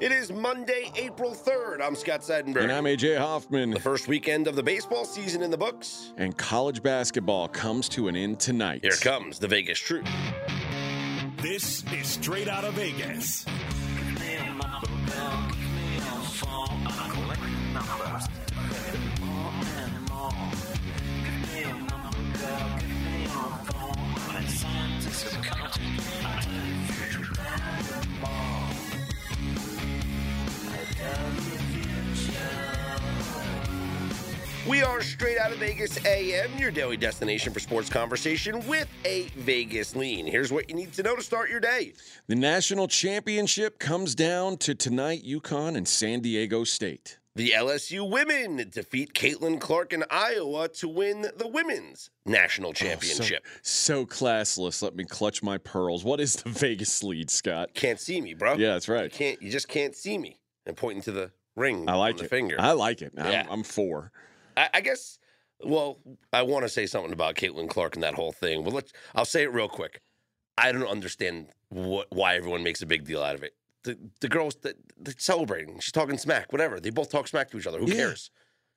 It is Monday, April 3rd. I'm Scott Seidenberg. And I'm AJ Hoffman. The first weekend of the baseball season in the books. And college basketball comes to an end tonight. Here comes the Vegas Truth. This is straight out of Vegas. We are straight out of Vegas AM, your daily destination for sports conversation with a Vegas lean. Here's what you need to know to start your day. The national championship comes down to tonight UConn and San Diego State. The LSU women defeat Caitlin Clark in Iowa to win the women's national championship. Oh, so, so, classless. Let me clutch my pearls. What is the Vegas lead, Scott? Can't see me, bro. Yeah, that's right. You can't. You just can't see me. And pointing to the ring. I like it. Finger. I like it. I'm, yeah. I'm four. I, I guess. Well, I want to say something about Caitlin Clark and that whole thing. Well, let's. I'll say it real quick. I don't understand what why everyone makes a big deal out of it. The the girls that they're celebrating. She's talking smack. Whatever. They both talk smack to each other. Who Yeah. cares?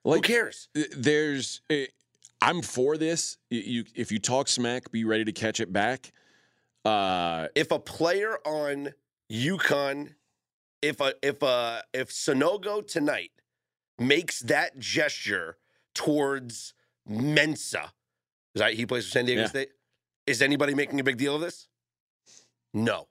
Like, Who cares? There's. eh, I'm for this. You, you if you talk smack, be ready to catch it back. Uh, If a player on UConn, if a if a if Sanogo tonight makes that gesture towards Mensah, Is that He plays for San Diego Yeah. State. Is anybody making a big deal of this? No.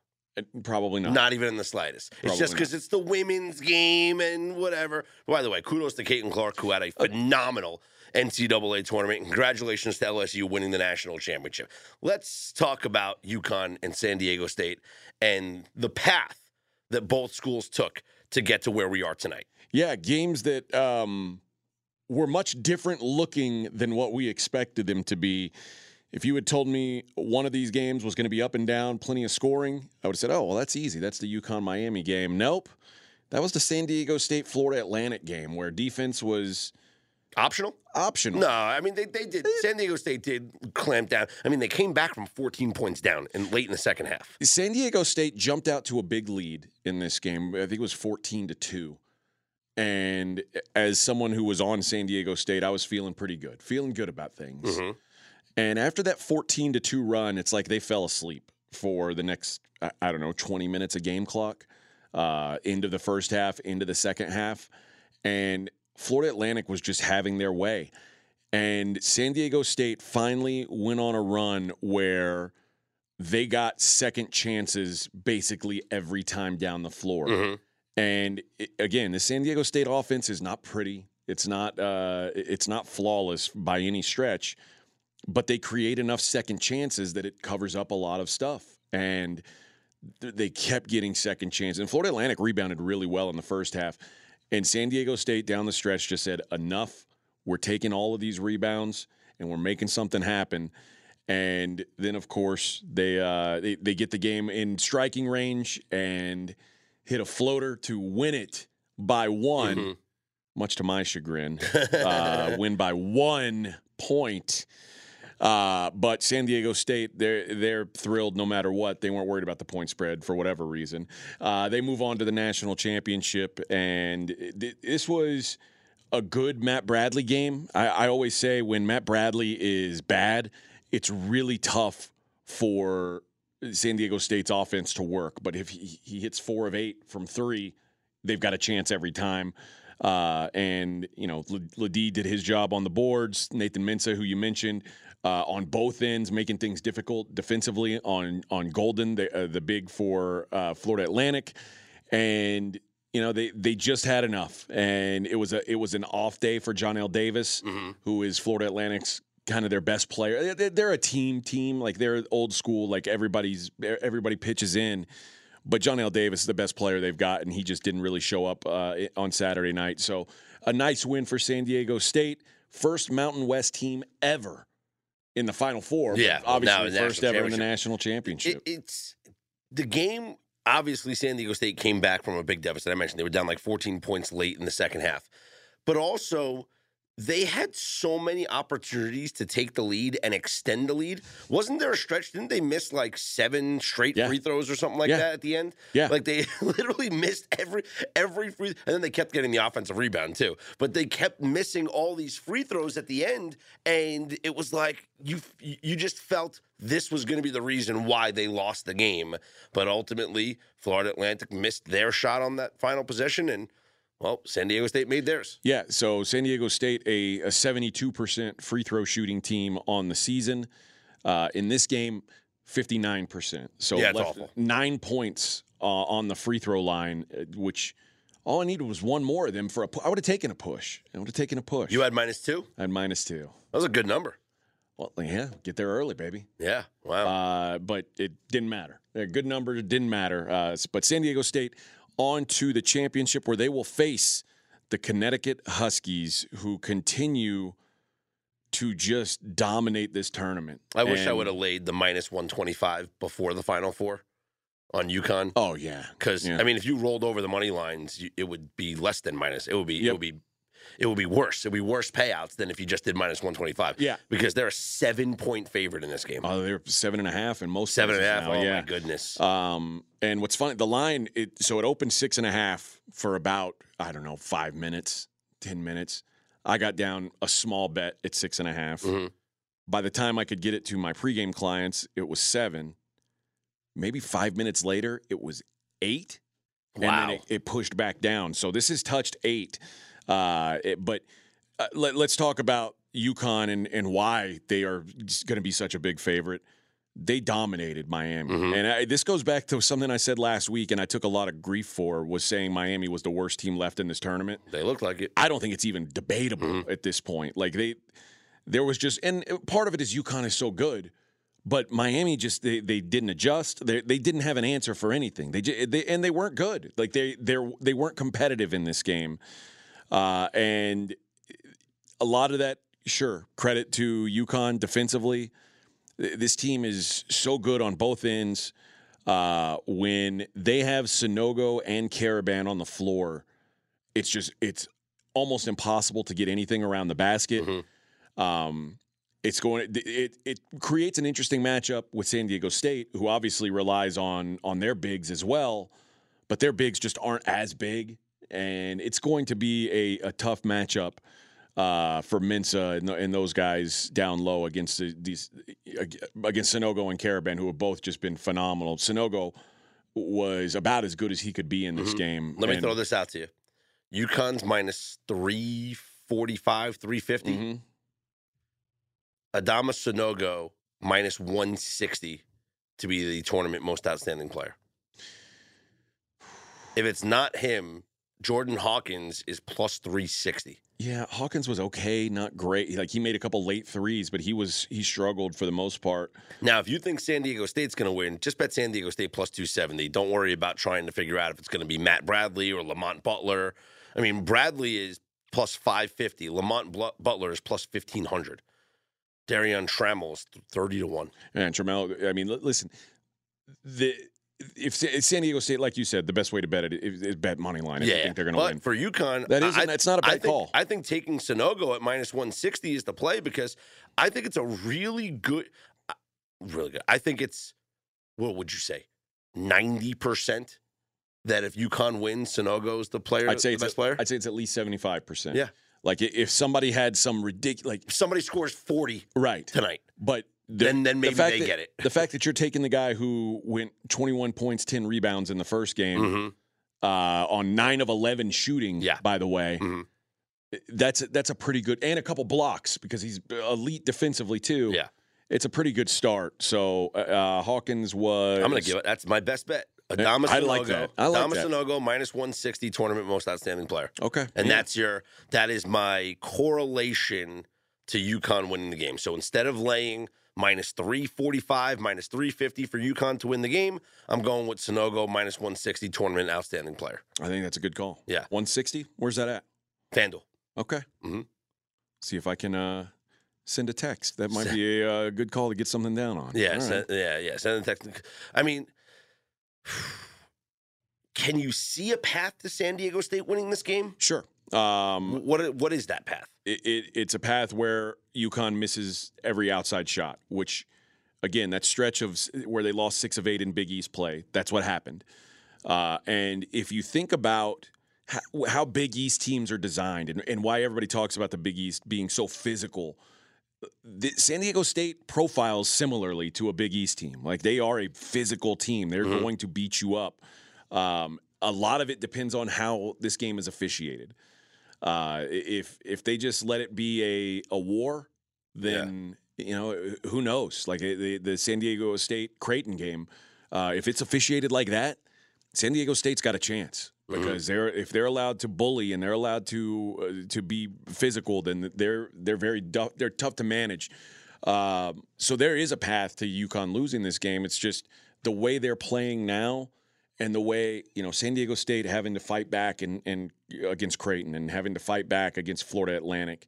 probably not. Not even in the slightest. it's just because it's the women's game and whatever. By the way, kudos to Caitlin Clark, who had a phenomenal NCAA tournament. Congratulations to LSU winning the national championship. Let's talk about UConn and San Diego State and the path that both schools took to get to where we are tonight. Yeah, games that um, were much different looking than what we expected them to be. If you had told me one of these games was going to be up and down, plenty of scoring, I would have said, oh, well, that's easy. That's the UConn Miami game. Nope. That was the San Diego State Florida Atlantic game where defense was Optional? optional. No, I mean they, they did. San Diego State did clamp down. I mean they came back from 14 points down in late in the second half. San Diego State jumped out to a big lead in this game. I think it was 14 to 2. And as someone who was on San Diego State, I was feeling pretty good, feeling good about things. Mhm. And after that 14 to 2 run, it's like they fell asleep for the next, I- don't know, 20 minutes of game clock, uh, into the first half, into the second half. And Florida Atlantic was just having their way. And San Diego State finally went on a run where they got second chances basically every time down the floor. Mhm. And it, again, the San Diego State offense is not pretty. It's not uh, it's not flawless by any stretch, but they create enough second chances that it covers up a lot of stuff. And th- they kept getting second chances. And Florida Atlantic rebounded really well in the first half. And San Diego State down the stretch just said, enough. We're taking all of these rebounds and we're making something happen. And then, of course, they, uh, they they get the game in striking range and hit a floater to win it by one, Mhm. much to my chagrin. uh, win by one point. Uh, but San Diego State, they're they're thrilled no matter what. They weren't worried about the point spread for whatever reason. Uh, they move on to the national championship, and th- this was a good Matt Bradley game. I, I always say when Matt Bradley is bad, it's really tough for San Diego State's offense to work. But if he, he hits four of eight from three, they've got a chance every time. Uh, and you know, LeDee did his job on the boards. Nathan Mensah, who you mentioned, uh, on both ends, making things difficult defensively on on Goldin, the uh, the big for uh, Florida Atlantic, and you know they they just had enough, and it was a it was an off day for Johnell Davis, Mhm. who is Florida Atlantic's kind of their best player. They- They're a team team, like they're old school, like everybody's everybody pitches in. But Johnell Davis is the best player they've got, and he just didn't really show up uh, on Saturday night. So a nice win for San Diego State, first Mountain West team ever in the Final Four. Yeah, obviously the first ever in the national championship. It, it's the game. Obviously, San Diego State came back from a big deficit. I mentioned they were down like 14 points late in the second half, but also they had so many opportunities to take the lead and extend the lead. Wasn't there a stretch? Didn't they miss like seven straight Yeah. free throws or something like Yeah. that at the end? Yeah. Like they literally missed every every free and then they kept getting the offensive rebound too. But they kept missing all these free throws at the end and it was like you you just felt this was going to be the reason why they lost the game. But ultimately, Florida Atlantic missed their shot on that final possession and well, San Diego State made theirs. Yeah, so San Diego State, a, a 72% free throw shooting team on the season. Uh, in this game, 59%. So Yeah, nine points uh, on the free throw line, uh, which all I needed was one more of them for a pu- I would have taken a push. I would have taken a push. You had minus two? I had minus two. That was a good number. Well, yeah, get there early, baby. Yeah. Wow. Uh, but it didn't matter. A good number, didn't matter. Uh, but San Diego State on to the championship where they will face the Connecticut Huskies, who continue to just dominate this tournament. I wish I would have laid the minus 125 before the final four on UConn. Oh yeah, Because Yeah. I mean, if you rolled over the money lines, you, it would be less than minus. It would be. It would be. It would be worse. It would be worse payouts than if you just did minus 125. Yeah. Because they're a seven point favorite in this game. oh, they're seven and a half and most seven and a half. now, oh yeah. my goodness. Um, and what's funny, the line, it so it opened six and a half for about I don't know five minutes, ten minutes. I got down a small bet at six and a half. Mhm. By the time I could get it to my pregame clients, it was seven. Maybe five minutes later, it was eight, and wow. then it, it pushed back down. So this has touched eight. Uh, it- but uh, let, let's talk about UConn and, and why they are going to be such a big favorite. They dominated Miami, Mhm. and I, this goes back to something I said last week, and I took a lot of grief for was saying Miami was the worst team left in this tournament. they look like it. I don't think it's even debatable Mm-hmm. at this point. Like they, there was just, and part of it is UConn is so good, but Miami just they, they didn't adjust. They they didn't have an answer for anything. They, ju- they and they weren't good. Like they they they weren't competitive in this game, uh, and a lot of that, sure, credit to UConn defensively. This team is so good on both ends. Uh, when they have Sanogo and Clingan on the floor, it's just it's almost impossible to get anything around the basket. Mhm. Um, it's going it it creates an interesting matchup with San Diego State, who obviously relies on on their bigs as well, but their bigs just aren't as big, and it's going to be a, a tough matchup uh, for Mensah and, and those guys down low against the, these against Sanogo and Clingan, who have both just been phenomenal. Sanogo was about as good as he could be in this Mhm. game. Let me throw this out to you. UConn's minus 345, 350. Mhm. Adama Sanogo minus 160 to be the tournament most outstanding player. If it's not him, Jordan Hawkins is plus 360. Yeah, Hawkins was okay, not great. Like he made a couple late threes, but he was he struggled for the most part. Now, if you think San Diego State's going to win, just bet San Diego State plus 270. Don't worry about trying to figure out if it's going to be Matt Bradley or Lamont Butler. I mean, Bradley is plus 550. Lamont Butler is plus 1500. Darion Trammell is 30 to 1. And Trammell, I mean, li- listen, the if San Diego State, like you said, the best way to bet it is, is bet money line. If you think they're going to but win. for UConn, That is- I, that's not a bad think, call. I think taking Sanogo at minus 160 is the play because I think it's a really good, uh, really good. I think it's, what would you say, 90% that if UConn wins, Sanogo's the player, I'd say the it's best at, player? I'd say it's at least seventy five percent. Yeah. like if somebody had some ridiculous, like if somebody scores 40 right, tonight, but the, then then maybe fact they that- get it. The fact that you're taking the guy who went twenty one points, ten rebounds in the first game. Mhm. uh, on nine of eleven shooting. Yeah. by the way, Mhm. that's that's a pretty good and a couple blocks because he's elite defensively too. Yeah. it's a pretty good start. So uh, Hawkins was. I'm going to give it. That's my best bet. Adama I like that. I like Adama that. Sanogo minus 160 tournament most outstanding player. Okay, And yeah. that's your that is my correlation to UConn winning the game. So instead of laying minus 345, minus 350 for UConn to win the game, I'm going with Sanogo minus 160 tournament outstanding player. I think that's a good call. Yeah. 160. Where's that at? FanDuel. Okay. Mhm. See if I can uh, send a text. That might be a uh, good call to get something down on. Yeah, send, right. yeah, yeah. Send the text. I mean, can you see a path to San Diego State winning this game? Sure. Um, What what is that path? it, it, it's a path where UConn misses every outside shot, which, again, that stretch of where they lost six of eight in Big East play, that's what happened. Uh, and if you think about how, how Big East teams are designed and, and why everybody talks about the Big East being so physical, the, San Diego State profiles similarly to a Big East team. Like they are a physical team, they're going to beat you up. Um, a lot of it depends on how this game is officiated. Uh, if if they just let it be a a war, then you know who knows? Like eh, the the San Diego State Creighton game, uh, if it's officiated like that, San Diego State's got a chance because they're if they're allowed to bully and they're allowed to uh, to be physical, then they're they're very du- they're tough to manage. Um, so there is a path to UConn losing this game. It's just the way they're playing now and the way you know San Diego State having to fight back and, and against Creighton and having to fight back against Florida Atlantic.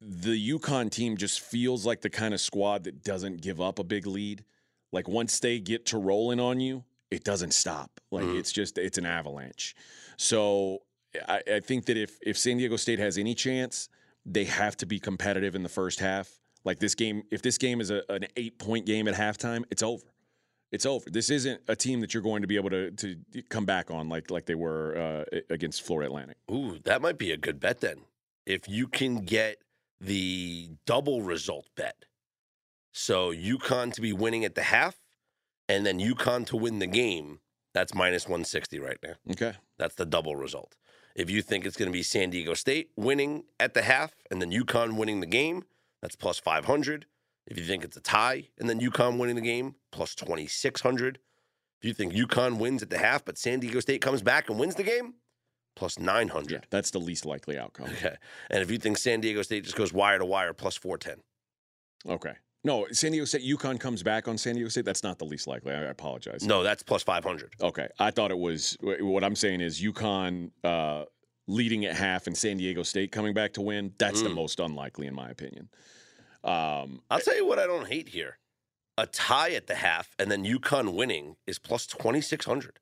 The UConn team just feels like the kind of squad that doesn't give up a big lead. Like once they get to rolling on you, it doesn't stop. Like Mhm. it's just it's an avalanche. So I, I think that if if San Diego State has any chance, they have to be competitive in the first half. Like this game, if this game is a, an eight point game at halftime, it's over. It's over. This isn't a team that you're going to be able to to come back on like like they were uh, against Florida Atlantic. Ooh, that might be a good bet then. If you can get the double result bet. So UConn to be winning at the half and then UConn to win the game, that's minus 160 right now. Okay. That's the double result. If you think it's going to be San Diego State winning at the half and then UConn winning the game, that's plus 500. If you think it's a tie and then UConn winning the game, plus 2600. If you think UConn wins at the half but San Diego State comes back and wins the game, plus 900. Yeah, that's the least likely outcome. Okay. And if you think San Diego State just goes wire to wire, plus 410. Okay. No, San Diego State. UConn comes back on San Diego State. That's not the least likely. I, apologize. No, that's plus 500. Okay. I thought it was. What I'm saying is UConn uh, leading at half and San Diego State coming back to win. That's the Mm. most unlikely, in my opinion. Um, I'll tell you what I don't hate here. A tie at the half and then UConn winning is plus 2600.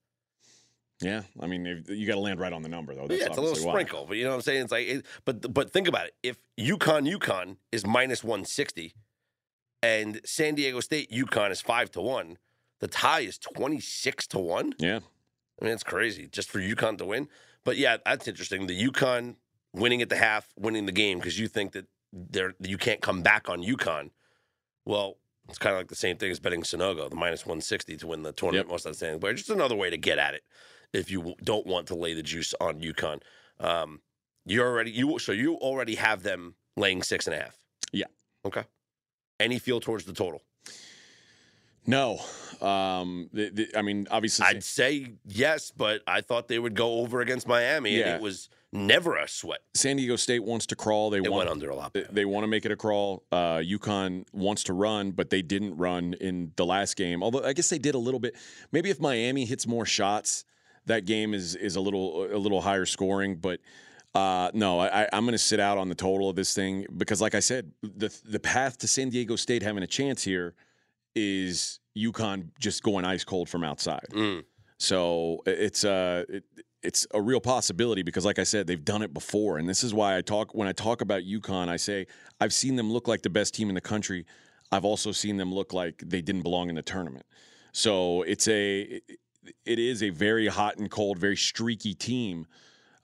yeah. I mean, you got to land right on the number, though. That's yeah, it's a little obviously why. sprinkle, but you know what I'm saying? It's like, it, but but think about it. If UConn UConn is minus 160, and San Diego State UConn is five to one, the tie is 26 to one. Yeah. I mean, it's crazy just for UConn to win. But yeah, that's interesting. The UConn winning at the half, winning the game because you think that they're you can't come back on UConn. Well, it's kind of like the same thing as betting Sanogo, the minus 160 to win the tournament Yep. most outstanding player. Just another way to get at it if you don't want to lay the juice on UConn. Um, you already you so you already have them laying six and a half. Yeah. Okay. Any feel towards the total? No. Um, the, the, I mean, obviously, I'd say yes, but I thought they would go over against Miami, and it was never a sweat. San Diego State wants to crawl. They It want went under a lot. They- They want to make it a crawl. Uh, UConn wants to run, but they didn't run in the last game. Although I guess they did a little bit. Maybe if Miami hits more shots, that game is is a little a little higher scoring. But uh, no, I, I'm going to sit out on the total of this thing because, like I said, the the path to San Diego State having a chance here is UConn just going ice cold from outside. Mm. So it's uh it, it's a real possibility because, like I said, they've done it before, and this is why I talk when I talk about UConn. I say I've seen them look like the best team in the country. I've also seen them look like they didn't belong in the tournament. So it's a it, is a very hot and cold, very streaky team.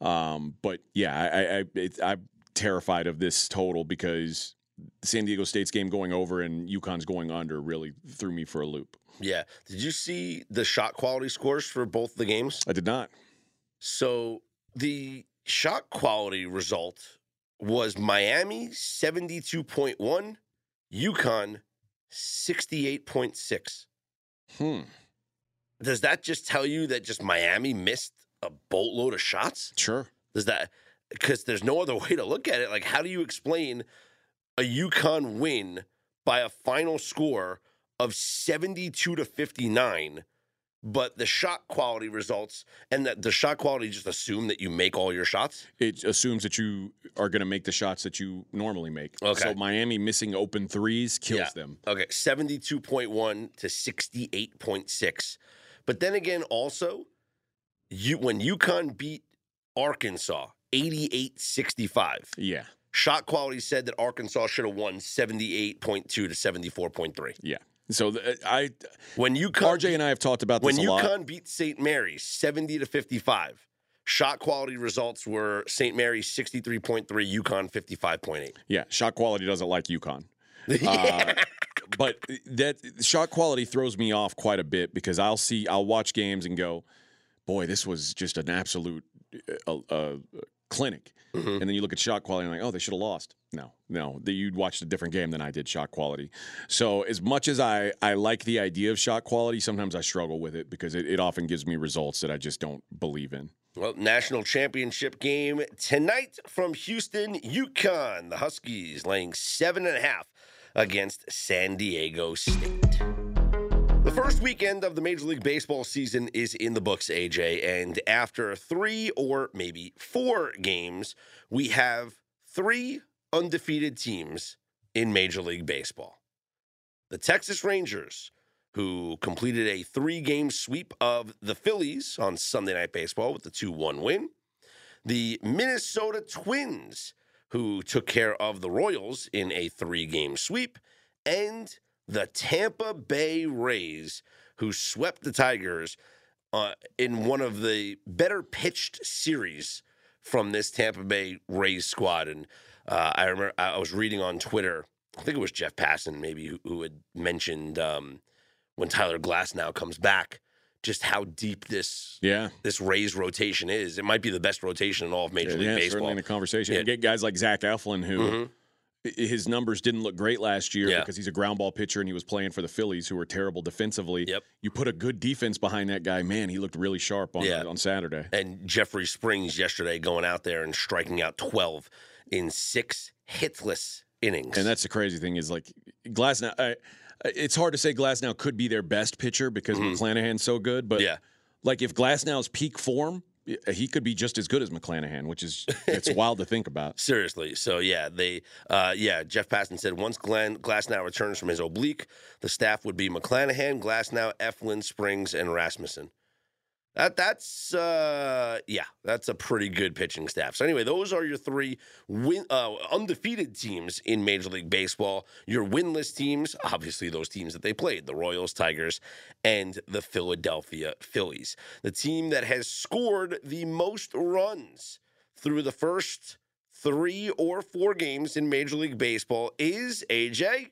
Um, but yeah, I, I, I it, I'm terrified of this total because San Diego State's game going over and UConn's going under really threw me for a loop. Yeah. Did you see the shot quality scores for both the games? I did not. So the shot quality result was Miami 72.1, UConn 68.6. Hmm. Does that just tell you that just Miami missed a boatload of shots? Sure. Does that because there's no other way to look at it? Like, how do you explain a UConn win by a final score of 72 to 59, but the shot quality results and that the shot quality just assume that you make all your shots? It assumes that you are going to make the shots that you normally make. Okay. So Miami missing open threes kills Yeah. them. Okay, 72.1 to 68.6. But then again, also, you when UConn beat Arkansas 88-65. Yeah. Shot quality said that Arkansas should have won 78.2 to 74.3. Yeah. So the, I, When UConn RJ and I have talked about this when a lot. UConn beat St. Mary's 70 to 55, shot quality results were St. Mary's 63.3, UConn 55.8. Yeah, shot quality doesn't like UConn. Uh, but that shot quality throws me off quite a bit because I'll see, I'll watch games and go, boy, this was just an absolute uh, uh, clinic. Mhm. And then you look at shot quality and like, oh, they should have lost. No, no, the, you'd watched a different game than I did shot quality. So as much as I, I like the idea of shot quality, sometimes I struggle with it because it, it often gives me results that I just don't believe in. Well, national championship game tonight from Houston, UConn. The Huskies laying seven and a half against San Diego State. The first weekend of the Major League Baseball season is in the books, AJ. And after three or maybe four games, we have three undefeated teams in Major League Baseball. The Texas Rangers, who completed a three game sweep of the Phillies on Sunday Night Baseball with the 2 1 win. The Minnesota Twins, who took care of the Royals in a three game sweep. And the Tampa Bay Rays, who swept the Tigers uh, in one of the better pitched series from this Tampa Bay Rays squad. And uh, I remember I was reading on Twitter, I think it was Jeff Passan maybe who, who had mentioned um, when Tyler Glasnow comes back, just how deep this Yeah. this Rays rotation is. It might be the best rotation in all of Major yeah, League certainly Baseball. in the conversation. Yeah. You get guys like Zach Eflin, who Mhm. His numbers didn't look great last year Yeah. because he's a ground ball pitcher and he was playing for the Phillies, who were terrible defensively. Yep. You put a good defense behind that guy, man, he looked really sharp on Yeah. on Saturday. And Jeffrey Springs yesterday going out there and striking out 12 in six hitless innings. And that's the crazy thing is like Glasnow. I, it's hard to say Glasnow could be their best pitcher because Mhm. McClanahan's so good, but yeah. like if Glasnow's peak form, he could be just as good as McClanahan, which is it's wild to think about. Seriously. So yeah, they uh yeah, Jeff Passan said once Glenn Glasnow returns from his oblique, the staff would be McClanahan, Glasnow, Eflin, Springs, and Rasmussen. That that's uh yeah, that's a pretty good pitching staff. So anyway, those are your three win uh, undefeated teams in Major League Baseball. Your winless teams, obviously those teams that they played, the Royals, Tigers, and the Philadelphia Phillies. The team that has scored the most runs through the first three or four games in Major League Baseball is AJ,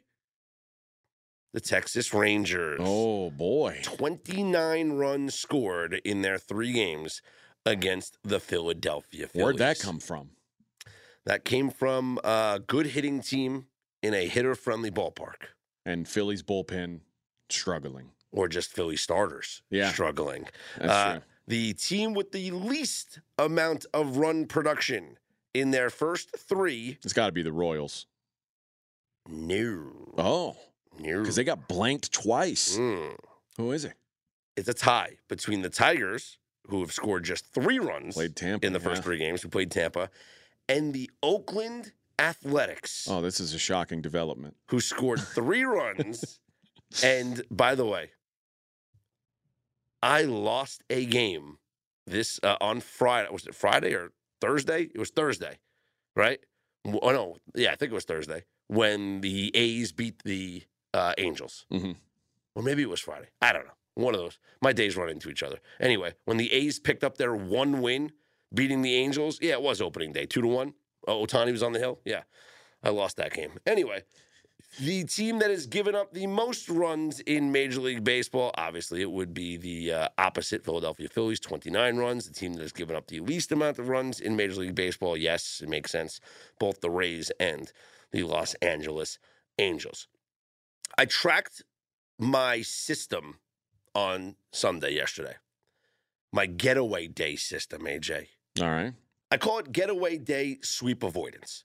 the Texas Rangers. Oh boy. 29 runs scored in their three games against the Philadelphia Phillies. Where'd that come from? That came from a good hitting team in a hitter friendly ballpark, And Philly's bullpen struggling. or just Philly starters Yeah. struggling. That's Uh, true. The team with the least amount of run production in their first three, It's got to be the Royals. no. Oh. Because they got blanked twice. Mm. Who is it? It's a tie between the Tigers, who have scored just three runs Played Tampa in the first yeah. three games, who played Tampa, and the Oakland Athletics, Oh, this is a shocking development. who scored three runs. And by the way, I lost a game this uh, on Friday. Was it Friday or Thursday? It was Thursday, right? Oh no, yeah, I think it was Thursday when the A's beat the uh, Angels. Mhm. Or maybe it was Friday. I don't know. One of those. My days run into each other. Anyway, when the A's picked up their one win, beating the Angels, yeah, it was opening day, two to one. Oh, Ohtani was on the hill. Yeah, I lost that game. Anyway, the team that has given up the most runs in Major League Baseball, obviously, it would be the uh, opposite Philadelphia Phillies, 29 runs. The team that has given up the least amount of runs in Major League Baseball, yes, it makes sense. Both the Rays and the Los Angeles Angels. I tracked my system on Sunday yesterday. My getaway day system, AJ. All right. I call it getaway day sweep avoidance.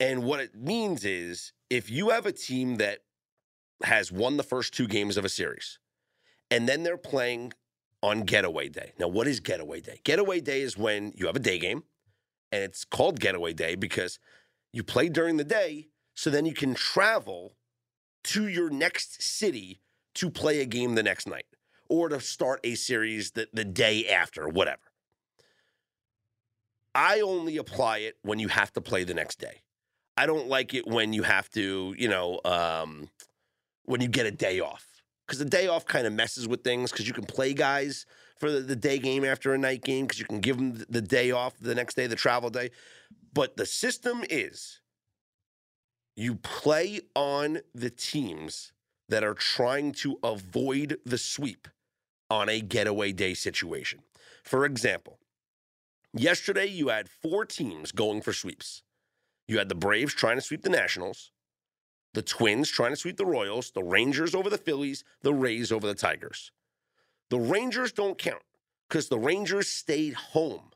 And what it means is if you have a team that has won the first two games of a series and then they're playing on getaway day. Now, what is getaway day? Getaway day is when you have a day game and it's called getaway day because you play during the day so then you can travel to your next city to play a game the next night. or to start a series the, the day after, whatever. I only apply it when you have to play the next day. I don't like it when you have to, you know, um, when you get a day off. Because the day off kind of messes with things because you can play guys for the, the day game after a night game because you can give them the day off the next day, the travel day. But the system is you play on the teams that are trying to avoid the sweep on a getaway day situation. For example, yesterday you had four teams going for sweeps. You had the Braves trying to sweep the Nationals, the Twins trying to sweep the Royals, the Rangers over the Phillies, the Rays over the Tigers. The Rangers don't count because the Rangers stayed home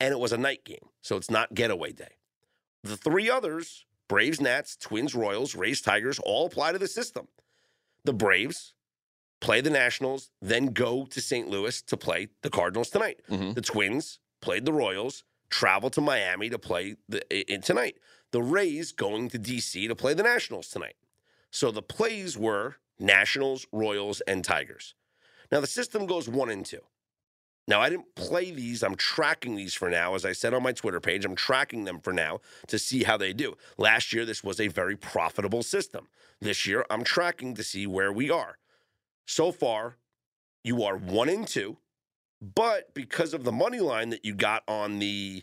and it was a night game, so it's not getaway day. The three others Braves, Nats, Twins, Royals, Rays, Tigers all apply to the system. The Braves play the Nationals, then go to St. Louis to play the Cardinals tonight. Mhm. The Twins played the Royals, travel to Miami to play the, in tonight. The Rays going to DC to play the Nationals tonight. So the plays were Nationals, Royals, and Tigers. Now the system goes one and two. Now I didn't play these. I'm tracking these for now. As I said on my Twitter page, I'm tracking them for now to see how they do. Last year, this was a very profitable system. This year, I'm tracking to see where we are. So far, you are one and two, but because of the money line that you got on the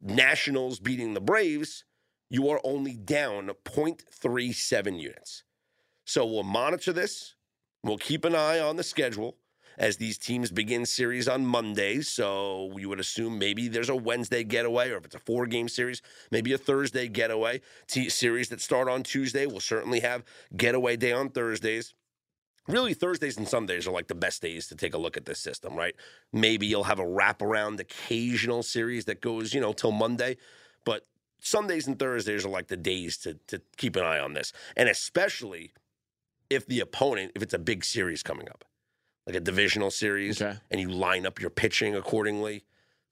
Nationals beating the Braves, you are only down 0.37 units. So we'll monitor this. We'll keep an eye on the schedule as these teams begin series on Monday. So we would assume maybe there's a Wednesday getaway, or if it's a four game series, maybe a Thursday getaway. T- series that start on Tuesday will certainly have getaway day on Thursdays. Really, Thursdays and Sundays are like the best days to take a look at this system, right? Maybe you'll have a wraparound occasional series that goes, you know, till Monday, but Sundays and Thursdays are like the days to, to keep an eye on this. And especially if the opponent, if it's a big series coming up, like a divisional series, Okay. and you line up your pitching accordingly.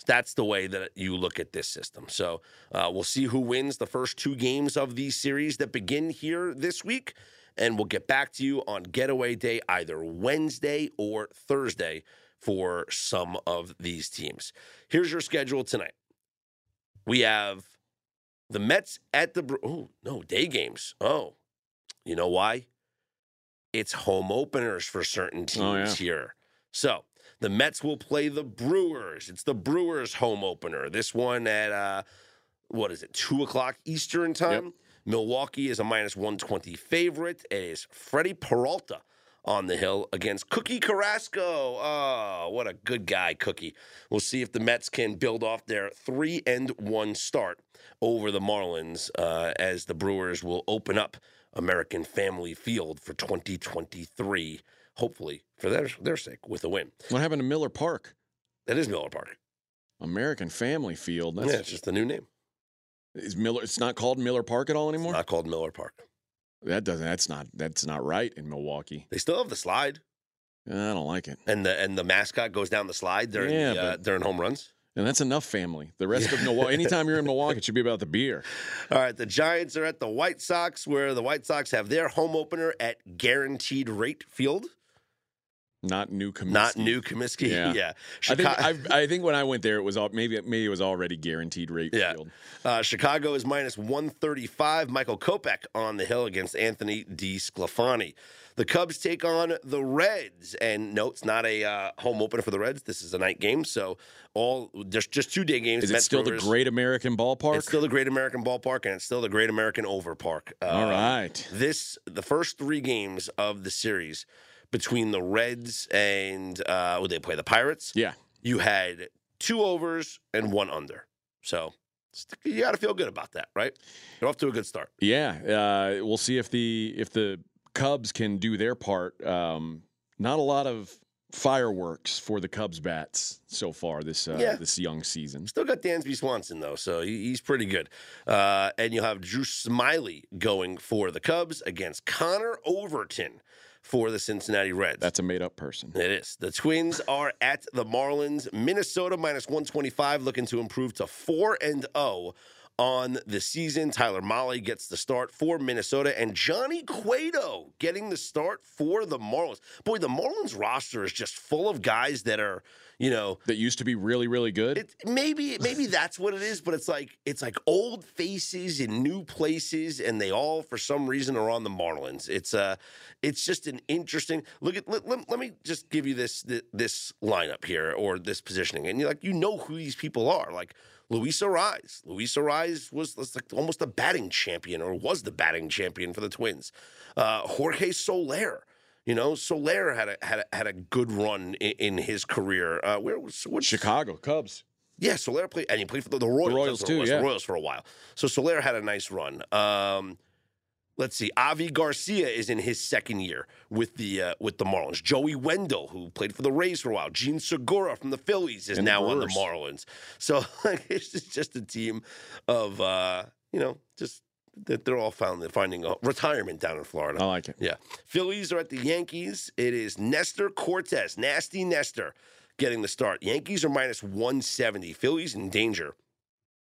That's the way that you look at this system. So uh, we'll see who wins the first two games of these series that begin here this week. And we'll get back to you on getaway day, either Wednesday or Thursday, for some of these teams. Here's your schedule tonight. We have the Mets at the. Oh, no, day games. Oh, you know why? It's home openers for certain teams Oh, yeah. here. So the Mets will play the Brewers. It's the Brewers home opener. This one at uh, what is it? Two o'clock Eastern time. Milwaukee is a minus one twenty favorite. It is Freddie Peralta on the hill against Cookie Carrasco. Oh, what a good guy, Cookie. We'll see if the Mets can build off their three and one start over the Marlins uh, as the Brewers will open up American Family Field for 2023. Hopefully, for their their sake, with a win. What happened to Miller Park? That is Miller Park. American Family Field. That's yeah, it's just the new name. is Miller. It's not called Miller Park at all It's anymore. not called Miller Park. that doesn't. That's not. That's not right in Milwaukee. They still have the slide, I don't like it. and the and the mascot goes down the slide during Yeah, the, uh, during home runs. And that's enough family. The rest of Milwaukee. Anytime you're in Milwaukee, it should be about the beer. All right, the Giants are at the White Sox, where the White Sox have their home opener at Guaranteed Rate Field, Not new. Comiskey. not New Comiskey. Yeah. yeah. I think. I've, I think when I went there, it was all maybe. Maybe it was already guaranteed rate Yeah. field. Uh, Chicago is minus 135. Michael Kopech on the hill against Anthony DeSclafani. The Cubs take on the Reds. And no, it's not a uh, home opener for the Reds. This is a night game. So all there's just two day games. Is it Mets still the Great American Ballpark? It's still the Great American Ballpark, and it's still the Great American Over Park. Uh, all right. This the first three games of the series between the Reds and uh, would they play the Pirates? Yeah. You had two overs and one under. So you got to feel good about that, right? You're off to a good start. Yeah, uh, we'll see if the if the Cubs can do their part. Um, not a lot of fireworks for the Cubs bats so far this uh, Yeah. this young season. Still got Dansby Swanson though, so he, he's pretty good. Uh, and you'll have Drew Smyly going for the Cubs against Connor Overton for the Cincinnati Reds. That's a made up person. It is. The Twins are at the Marlins. Minnesota minus 125, looking to improve to 4 and 0 on the season. Tyler Mahle gets the start for Minnesota, and Johnny Cueto getting the start for the Marlins. Boy, the Marlins roster is just full of guys that are, you know, That used to be really, really good. it, maybe maybe that's what it is, but it's like it's like old faces in new places, and they all for some reason are on the Marlins. It's uh it's just an interesting look at. Let, let, let me just give you this, this this lineup here or this positioning, and you like you know who these people are, like. Luis Arraez. Luis Arraez was, was like almost a batting champion, or was the batting champion for the Twins. Uh, Jorge Soler, you know, Soler had a had a, had a good run in, in his career. Uh, where was what Chicago Cubs. yeah, Soler played, and he played for the, the Royals. Royals That's too, yeah. The Royals for a while. So Soler had a nice run. Um, let's see, Avi Garcia is in his second year with the uh, with the Marlins. Joey Wendle, who played for the Rays for a while. Jean Segura from the Phillies is And now on the Marlins. So like, it's just, a team of uh, you know just that they're all found finding a retirement down in Florida. I like it. Yeah. Phillies are at the Yankees. It is Nestor Cortes, nasty Nestor, getting the start. Yankees are minus 170. Phillies in danger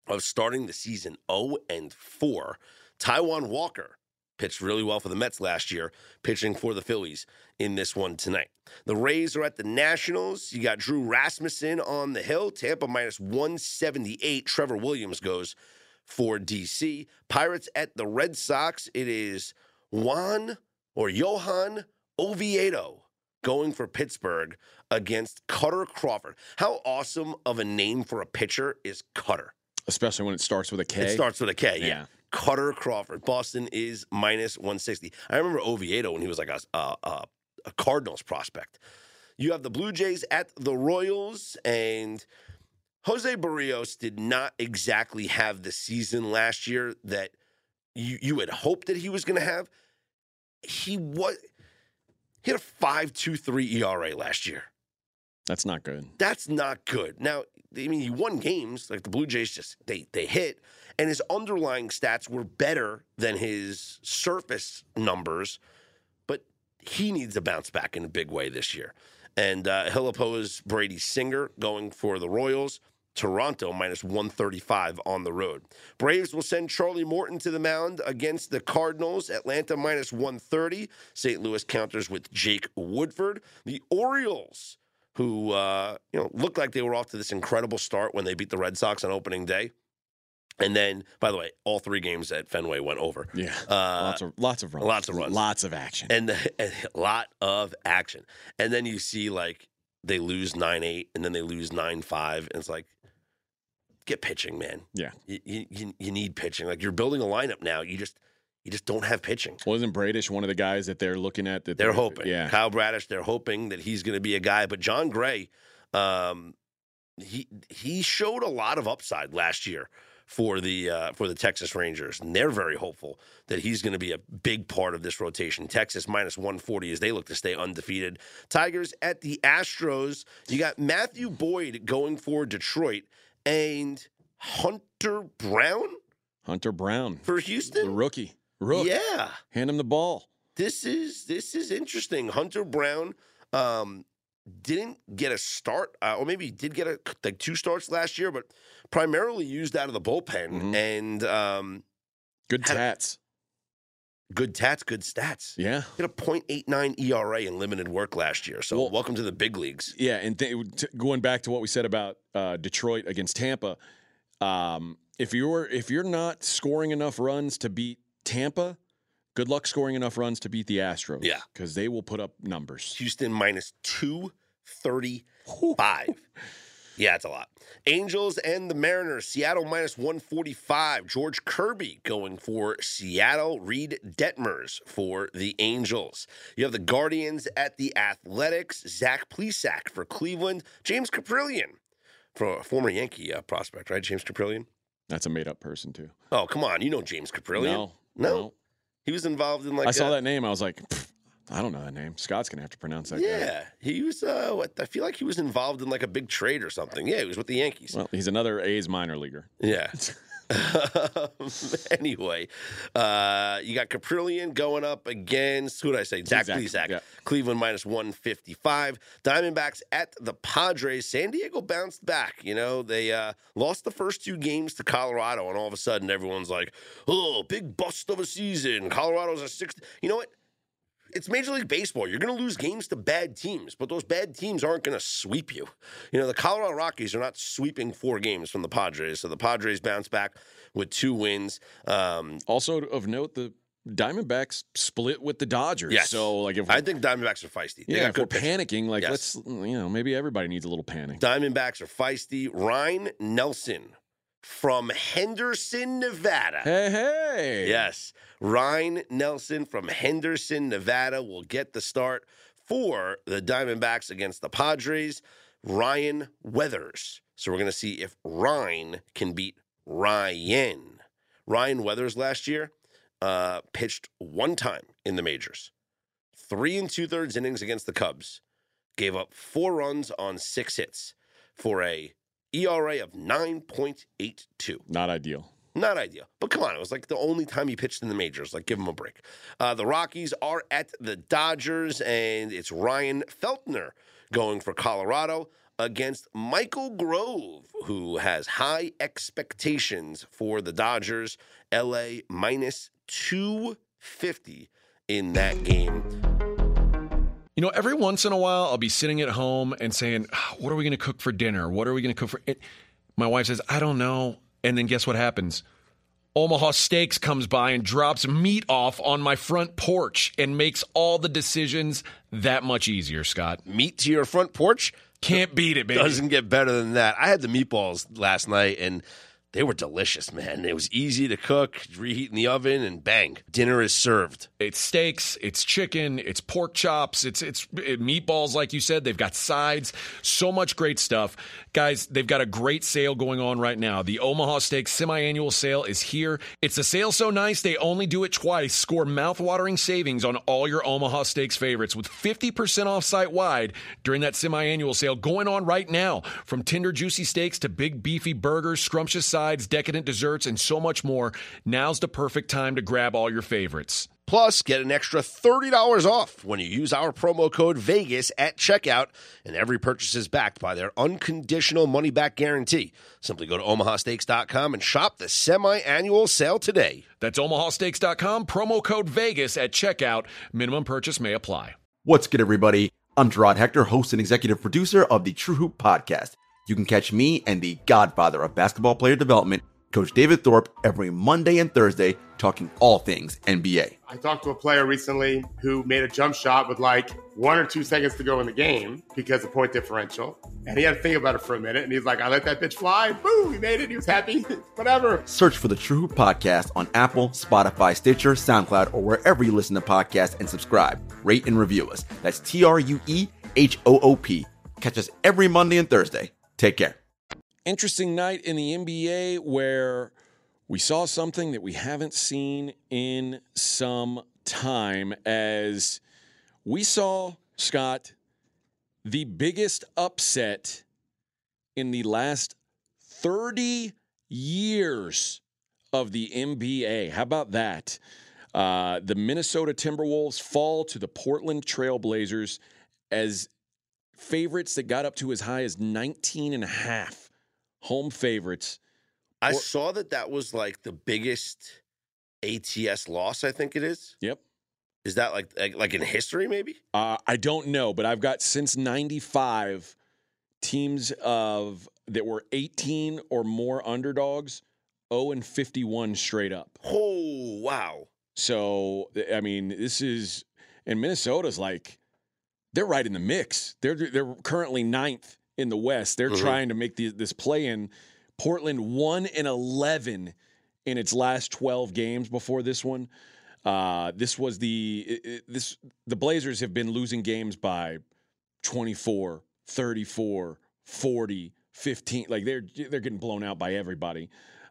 of starting the season 0 and 4. Taijuan Walker pitched really well for the Mets last year, pitching for the Phillies in this one tonight. The Rays are at the Nationals. You got Drew Rasmussen on the hill. Tampa minus 178. Trevor Williams goes for DC. Pirates at the Red Sox. It is Juan or Johan Oviedo going for Pittsburgh against Kutter Crawford. How awesome of a name for a pitcher is Kutter? Especially when it starts with a K. It starts with a K, yeah. Yeah. Kutter Crawford. Boston is minus 160. I remember Oviedo when he was like a, a, a, Cardinals prospect. You have the Blue Jays at the Royals, and Jose Berrios did not exactly have the season last year that you, you had hoped that he was going to have. He was he had a 5.23 ERA last year. That's not good. That's not good. Now, I mean, he won games like the Blue Jays just they they hit, and his underlying stats were better than his surface numbers, but he needs to bounce back in a big way this year. And uh, he'll oppose Brady Singer going for the Royals. Toronto minus 135 on the road. Braves will send Charlie Morton to the mound against the Cardinals. Atlanta minus 130. St. Louis counters with Jake Woodford. The Orioles who uh, you know looked like they were off to this incredible start when they beat the Red Sox on opening day. And then, by the way, all three games at Fenway went over. Yeah. Uh, lots of lots of runs. lots of runs. Lots of action. and, a lot of action. And then you see like they lose nine eight, and then they lose nine five, and it's like, get pitching, man. Yeah. you, you, you- need pitching. Like you're building a lineup now. You just you just don't have pitching. Wasn't Bradish one of the guys that they're looking at? That They're hoping. Yeah. Kyle Bradish, they're hoping that he's going to be a guy. But Jon Gray, um, he he showed a lot of upside last year for the uh, for the Texas Rangers, and they're very hopeful that he's going to be a big part of this rotation. Texas minus 140 as they look to stay undefeated. Tigers at the Astros. You got Matthew Boyd going for Detroit and Hunter Brown Hunter Brown, for Houston, the rookie. Rook. Yeah Hand him the ball. this is this is interesting. Hunter Brown um, didn't get a start, uh, or maybe he did get a, like two starts last year, but primarily used out of the bullpen Mhm. and um, Good tats. good tats, good stats. Yeah. He had a .89 ERA in limited work last year. So Well- welcome to the big leagues. Yeah, and th- going back to what we said about uh, Detroit against Tampa, um, if you're if you're not scoring enough runs to beat Tampa, good luck scoring enough runs to beat the Astros. Yeah. because they will put up numbers. Houston minus 235. Yeah, it's a lot. Angels and the Mariners, Seattle minus 145. George Kirby going for Seattle. Reid Detmers for the Angels. You have the Guardians at the Athletics. Zach Plesac for Cleveland. James Kaprielian for a former Yankee uh, prospect, right? James Kaprielian. That's a made up person too. Oh, come on. You know James Kaprielian. No, No? He was involved in like I saw a- that name. I was like, I don't know that name. Scott's gonna have to pronounce that. guy. Yeah, he was. Uh, what, I feel like he was involved in like a big trade or something. Yeah, he was with the Yankees. Well, he's another A's minor leaguer. Yeah. anyway, uh, you got Kaprielian going up against who did I say? Zach Zach, Plesac. yeah. Cleveland minus 155. Diamondbacks at the Padres. San Diego bounced back. You know, they uh, lost the first two games to Colorado, and all of a sudden everyone's like, oh, big bust of a season. Colorado's a six. You know what? It's Major League Baseball. You're going to lose games to bad teams, but those bad teams aren't going to sweep you. You know, the Colorado Rockies are not sweeping four games from the Padres. So the Padres bounce back with two wins. Um, Also of note, the Diamondbacks split with the Dodgers. Yes. So like if I think Diamondbacks are feisty. They yeah, if we're panicking, like Yes. let's you know maybe everybody needs a little panic. Diamondbacks are feisty. Ryne Nelson from Henderson, Nevada. Hey, hey. Yes. Ryne Nelson from Henderson, Nevada will get the start for the Diamondbacks against the Padres. Ryan Weathers. So we're going to see if Ryan can beat Ryan. Ryan Weathers last year uh, pitched one time in the majors, three and two thirds innings against the Cubs, gave up four runs on six hits for a ERA of 9.82. Not ideal. Not ideal, but come on, it was like the only time he pitched in the majors. Like, give him a break. Uh, the Rockies are at the Dodgers, and it's Ryan Feltner going for Colorado against Michael Grove, who has high expectations for the Dodgers. LA minus 250 in that game. You know, every once in a while, I'll be sitting at home and saying, "Ah, "What are we going to cook for dinner? What are we going to cook for?" It? My wife says, "I don't know," and then guess what happens? Omaha Steaks comes by and drops meat off on my front porch and makes all the decisions that much easier. Scott Meat to your front porch can't beat it, baby. doesn't get better than that. I had the meatballs last night and they were delicious, man. It was easy to cook, reheat in the oven, and bang, dinner is served. It's steaks, it's chicken, it's pork chops, it's it's it, meatballs, like you said. They've got sides, so much great stuff, guys. They've got a great sale going on right now. The Omaha Steaks semi-annual sale is here. It's a sale so nice they only do it twice. Score mouth-watering savings on all your Omaha Steaks favorites with 50% off site wide during that semi-annual sale going on right now. From tender, juicy steaks to big, beefy burgers, scrumptious sides, decadent desserts, and so much more. Now's the perfect time to grab all your favorites. Plus, get an extra $30 off when you use our promo code VEGAS at checkout, and every purchase is backed by their unconditional money back guarantee. Simply go to omahasteaks.com and shop the semi annual sale today. That's omahasteaks.com, promo code VEGAS at checkout. Minimum purchase may apply. What's good, everybody? I'm Gerard Hector, host and executive producer of the True Hoop Podcast. You can catch me and the godfather of basketball player development, Coach David Thorpe, every Monday and Thursday, talking all things NBA. I talked to a player recently who made a jump shot with like one or two seconds to go in the game because of point differential. And he had to think about it for a minute. And he's like, I let that bitch fly. Boom, he made it. He was happy. Whatever. Search for the True Hoop Podcast on Apple, Spotify, Stitcher, SoundCloud, or wherever you listen to podcasts and subscribe. Rate and review us. That's T R U E H O O P. Catch us every Monday and Thursday. Take care. Interesting night in the NBA where we saw something that we haven't seen in some time as we saw, Scott, the biggest upset in the last 30 years of the NBA. How about that? Uh, the Minnesota Timberwolves fall to the Portland Trailblazers as favorites that got up to as high as 19 and a half home favorites. I Or- saw that that was like the biggest ATS loss, I think it is. Yep. Is that like like, like in history, maybe? Uh, I don't know, but I've got since 95 teams of that were 18 or more underdogs, 0 and 51 straight up. Oh, wow. So, I mean, this is, and Minnesota's like, they're right in the mix. They're they're currently ninth in the West. They're Mhm. trying to make the, this play in. Portland one and eleven in its last twelve games before this one. Uh, this was the it- it- this the Blazers have been losing games by 24, 34, 40, 15. Like they're they're getting blown out by everybody.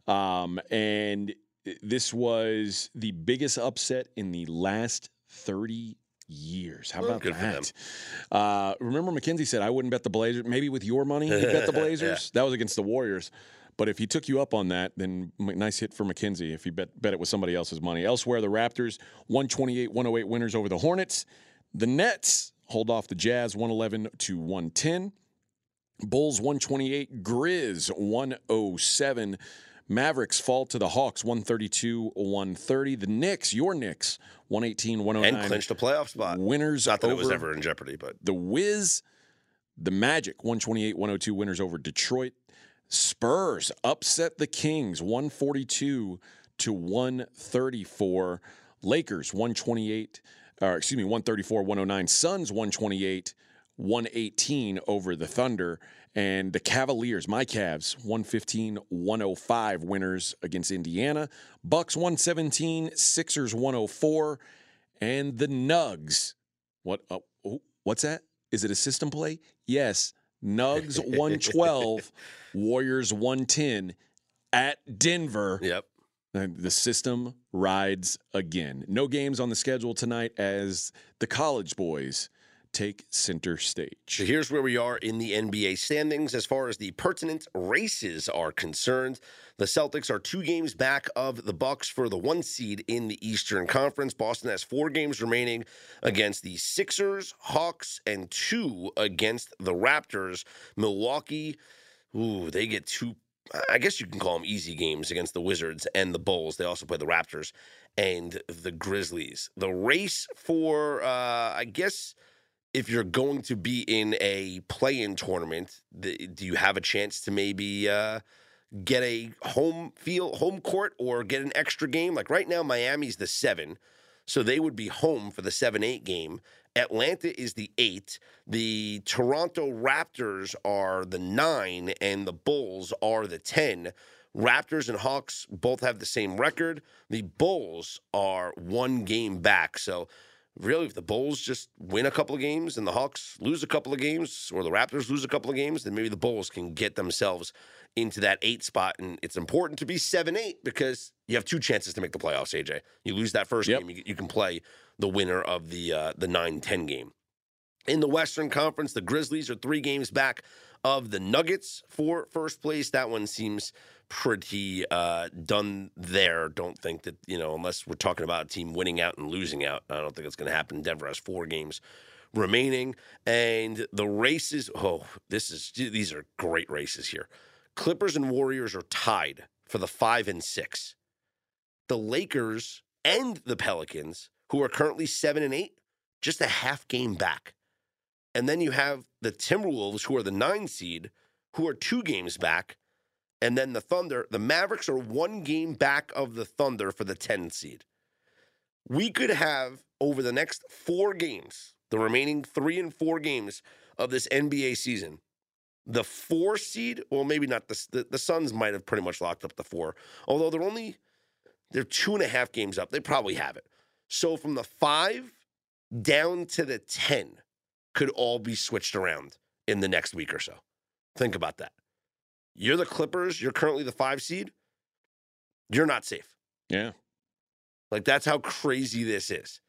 Um, and this was the biggest upset in the last 30 years. How about good that? Uh, remember, McKenzie said, I wouldn't bet the Blazers. Maybe with your money, you bet the Yeah. Blazers. That was against the Warriors. But if he took you up on that, then nice hit for McKenzie if you bet, bet it with somebody else's money. Elsewhere, the Raptors, 128 108 winners over the Hornets. The Nets hold off the Jazz, 111 to 110. Bulls 128, Grizz 107. Mavericks fall to the Hawks 132 130. The Knicks, your Knicks, 118 109. and clinched a playoff spot. Winners Not that over it was ever in jeopardy, but the Wiz, the Magic, 128 102 winners over Detroit. Spurs upset the Kings, 142 to 134. Lakers, 128, or excuse me, 134 109. Suns, 128 118 over the Thunder. And the Cavaliers, my Cavs, 115 105 winners against Indiana. Bucks, 117, Sixers, 104. And the Nugs, what? Uh, oh, what's that? Is it a system play? Yes. Nugs 112, Warriors 110 at Denver. yep. And The system rides again. No games on the schedule tonight as the college boys take center stage. So here's where we are in the NBA standings as far as the pertinent races are concerned. The Celtics are two games back of the Bucks for the one seed in the Eastern Conference. Boston has four games remaining against the Sixers, Hawks, and two against the Raptors. Milwaukee, ooh, they get two. I guess you can call them easy games against the Wizards and the Bulls. They also play the Raptors and the Grizzlies. The race for, uh, I guess if you're going to be in a play-in tournament, the, do you have a chance to maybe uh, get a home field, home court, or get an extra game? Like right now, Miami's the seven, so they would be home for the seven-eight game. Atlanta is the eight. The Toronto Raptors are the nine, and the Bulls are the ten. Raptors and Hawks both have the same record. The Bulls are one game back, so really, if the Bulls just win a couple of games and the Hawks lose a couple of games, or the Raptors lose a couple of games, then maybe the Bulls can get themselves into that eight spot. And it's important to be seven eight because you have two chances to make the playoffs. AJ, you lose that first Yep. game, you, you can play the winner of the uh, the 9-10 game. In the Western Conference, the Grizzlies are three games back of the Nuggets for first place. That one seems pretty uh, done there. Don't think that, you know, unless we're talking about a team winning out and losing out, I don't think it's going to happen. Denver has four games remaining. And the races, oh, this is, these are great races here. Clippers and Warriors are tied for the five and six. The Lakers and the Pelicans, who are currently seven and eight, just a half game back. And then you have the Timberwolves, who are the nine seed, who are two games back. And then the Thunder, the Mavericks are one game back of the Thunder for the 10 seed. We could have over the next four games, the remaining three and four games of this NBA season, the four seed, well, maybe not the, the, the Suns might have pretty much locked up the four, although they're only, they're two and a half games up. They probably have it. So from the five down to the 10 could all be switched around in the next week or so. Think about that. You're the Clippers, you're currently the five seed. You're not safe. Yeah. Like that's how crazy this is.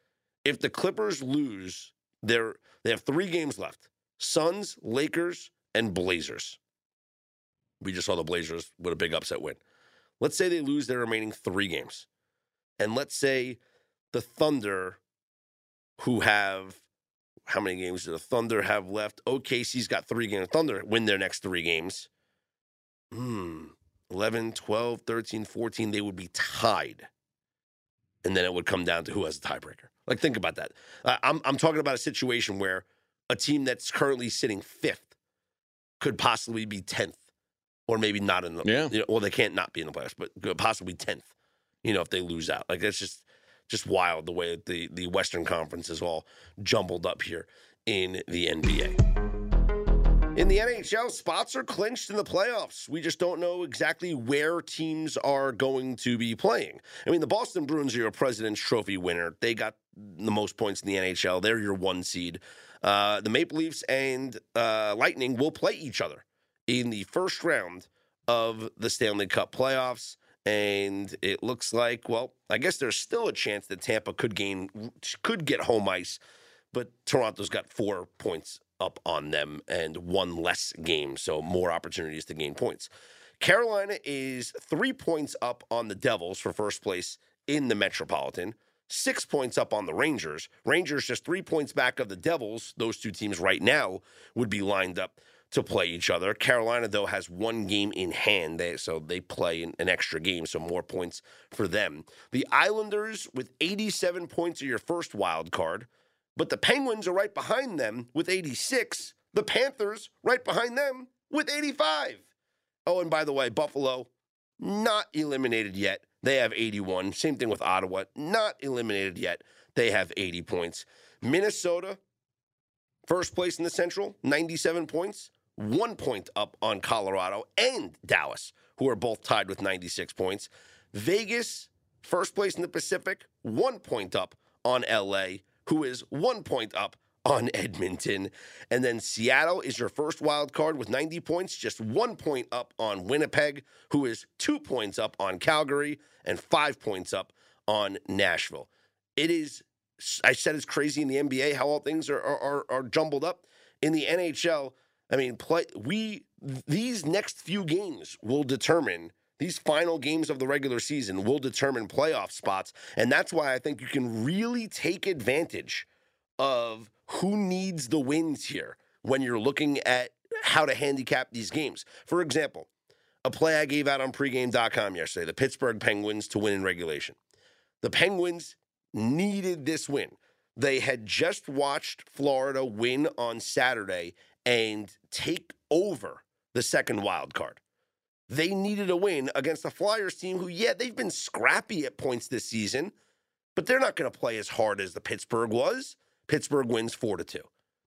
If the Clippers lose, they're they have three games left: Suns, Lakers, and Blazers. We just saw the Blazers with a big upset win. Let's say they lose their remaining three games, and let's say the Thunder, who have how many games do the Thunder have left? OKC's got three games. Thunder win their next three games. Hmm. 11, 12, 13, 14, they would be tied. And then it would come down to who has the tiebreaker. Like, think about that. Uh, I'm, I'm talking about a situation where a team that's currently sitting fifth could possibly be 10th or maybe not in the, Yeah. you know, well, they can't not be in the playoffs, but could possibly 10th, you know, if they lose out. Like, that's just, just wild the way that the, the Western Conference is all jumbled up here in the NBA. In the NHL, spots are clinched in the playoffs. We just don't know exactly where teams are going to be playing. I mean, the Boston Bruins are your President's Trophy winner. They got the most points in the NHL. They're your one seed. Uh, the Maple Leafs and uh, Lightning will play each other in the first round of the Stanley Cup playoffs. And it looks like, well, I guess there's still a chance that Tampa could gain, could get home ice, but Toronto's got four points up on them and one less game, so more opportunities to gain points. Carolina is three points up on the Devils for first place in the Metropolitan, six points up on the Rangers. Rangers just three points back of the Devils. Those two teams right now would be lined up to play each other. Carolina, though, has one game in hand, they, so they play an, an extra game, so more points for them. The Islanders with 87 points are your first wild card, but the Penguins are right behind them with 86. The Panthers right behind them with 85. Oh, and by the way, Buffalo not eliminated yet. They have 81. Same thing with Ottawa, not eliminated yet. They have 80 points. Minnesota, first place in the Central, 97 points one point up on Colorado and Dallas, who are both tied with 96 points. Vegas, first place in the Pacific, one point up on LA, who is one point up on Edmonton. And then Seattle is your first wild card with 90 points, just one point up on Winnipeg, who is two points up on Calgary and five points up on Nashville. It is, I said it's crazy in the NBA how all things are, are, are jumbled up. In the NHL, I mean, play we these next few games will determine these final games of the regular season will determine playoff spots, and that's why I think you can really take advantage of who needs the wins here when you're looking at how to handicap these games. For example, a play I gave out on pregame.com yesterday, the Pittsburgh Penguins to win in regulation. The Penguins needed this win. They had just watched Florida win on Saturday and take over the second wild card. They needed a win against the Flyers team, who, yeah, they've been scrappy at points this season, but they're not going to play as hard as the Pittsburgh was. Pittsburgh wins 4 to 2.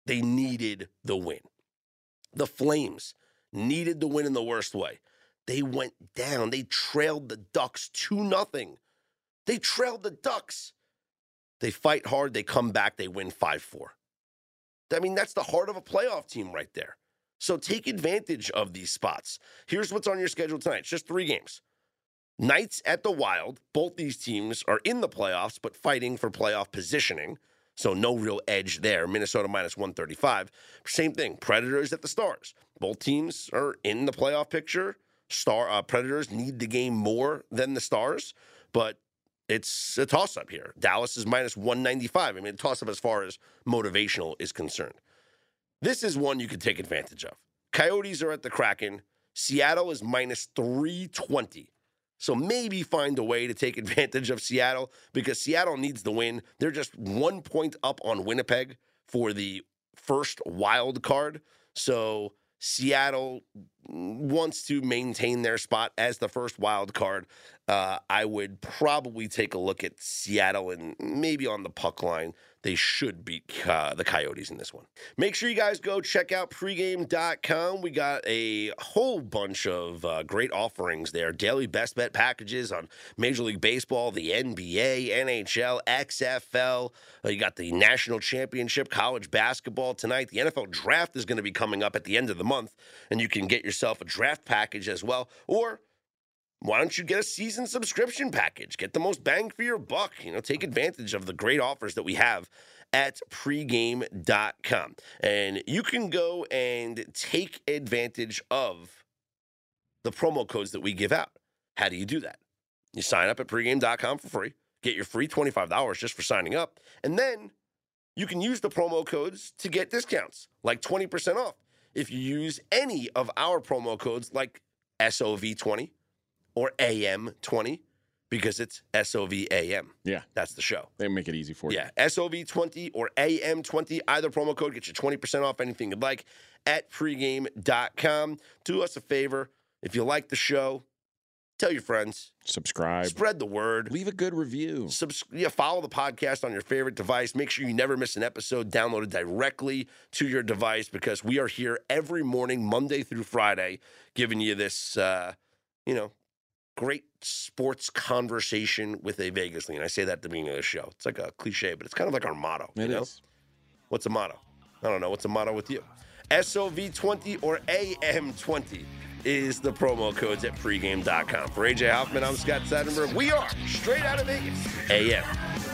They needed the win. The Flames needed the win in the worst way. They went down. They trailed the Ducks 2 nothing. They trailed the Ducks. They fight hard, they come back, they win 5 4. I mean, that's the heart of a playoff team right there. So take advantage of these spots. Here's what's on your schedule tonight. It's just three games. Knights at the Wild. Both these teams are in the playoffs, but fighting for playoff positioning. So no real edge there. Minnesota minus 135. Same thing. Predators at the Stars. Both teams are in the playoff picture. Star uh, Predators need the game more than the Stars, but it's a toss up here. Dallas is minus 195. I mean, toss up as far as motivational is concerned. This is one you could take advantage of. Coyotes are at the Kraken. Seattle is minus 320. So maybe find a way to take advantage of Seattle because Seattle needs the win. They're just one point up on Winnipeg for the first wild card. So Seattle wants to maintain their spot as the first wild card. Uh, I would probably take a look at Seattle and maybe on the puck line they should beat uh, the Coyotes in this one. Make sure you guys go check out pregame.com. We got a whole bunch of uh, great offerings there. Daily best bet packages on Major League Baseball, the NBA, NHL, XFL. Uh, you got the National Championship, college basketball tonight. The NFL draft is going to be coming up at the end of the month, and you can get yourself a draft package as well. Or why don't you get a season subscription package? Get the most bang for your buck. You know, take advantage of the great offers that we have at pregame.com. And you can go and take advantage of the promo codes that we give out. How do you do that? You sign up at pregame.com for free, get your free $25 just for signing up, and then you can use the promo codes to get discounts, like 20% off. If you use any of our promo codes, like SOV20, or AM 20 because it's SOVAM. Yeah. That's the show. They make it easy for you. Yeah. SOV20 or AM20. Either promo code gets you 20% off anything you'd like at pregame.com. Do us a favor. If you like the show, tell your friends. Subscribe. Spread the word. Leave a good review. Subs- yeah, follow the podcast on your favorite device. Make sure you never miss an episode downloaded directly to your device because we are here every morning, Monday through Friday, giving you this, uh, you know, great sports conversation with a Vegas lean. I say that at the beginning of the show. It's like a cliche, but it's kind of like our motto. It you know? What's a motto? I don't know. What's a motto with you? SOV20 or AM20 is the promo codes at pregame.com. For AJ Hoffman, I'm Scott Seidenberg. We are straight out of Vegas. AM.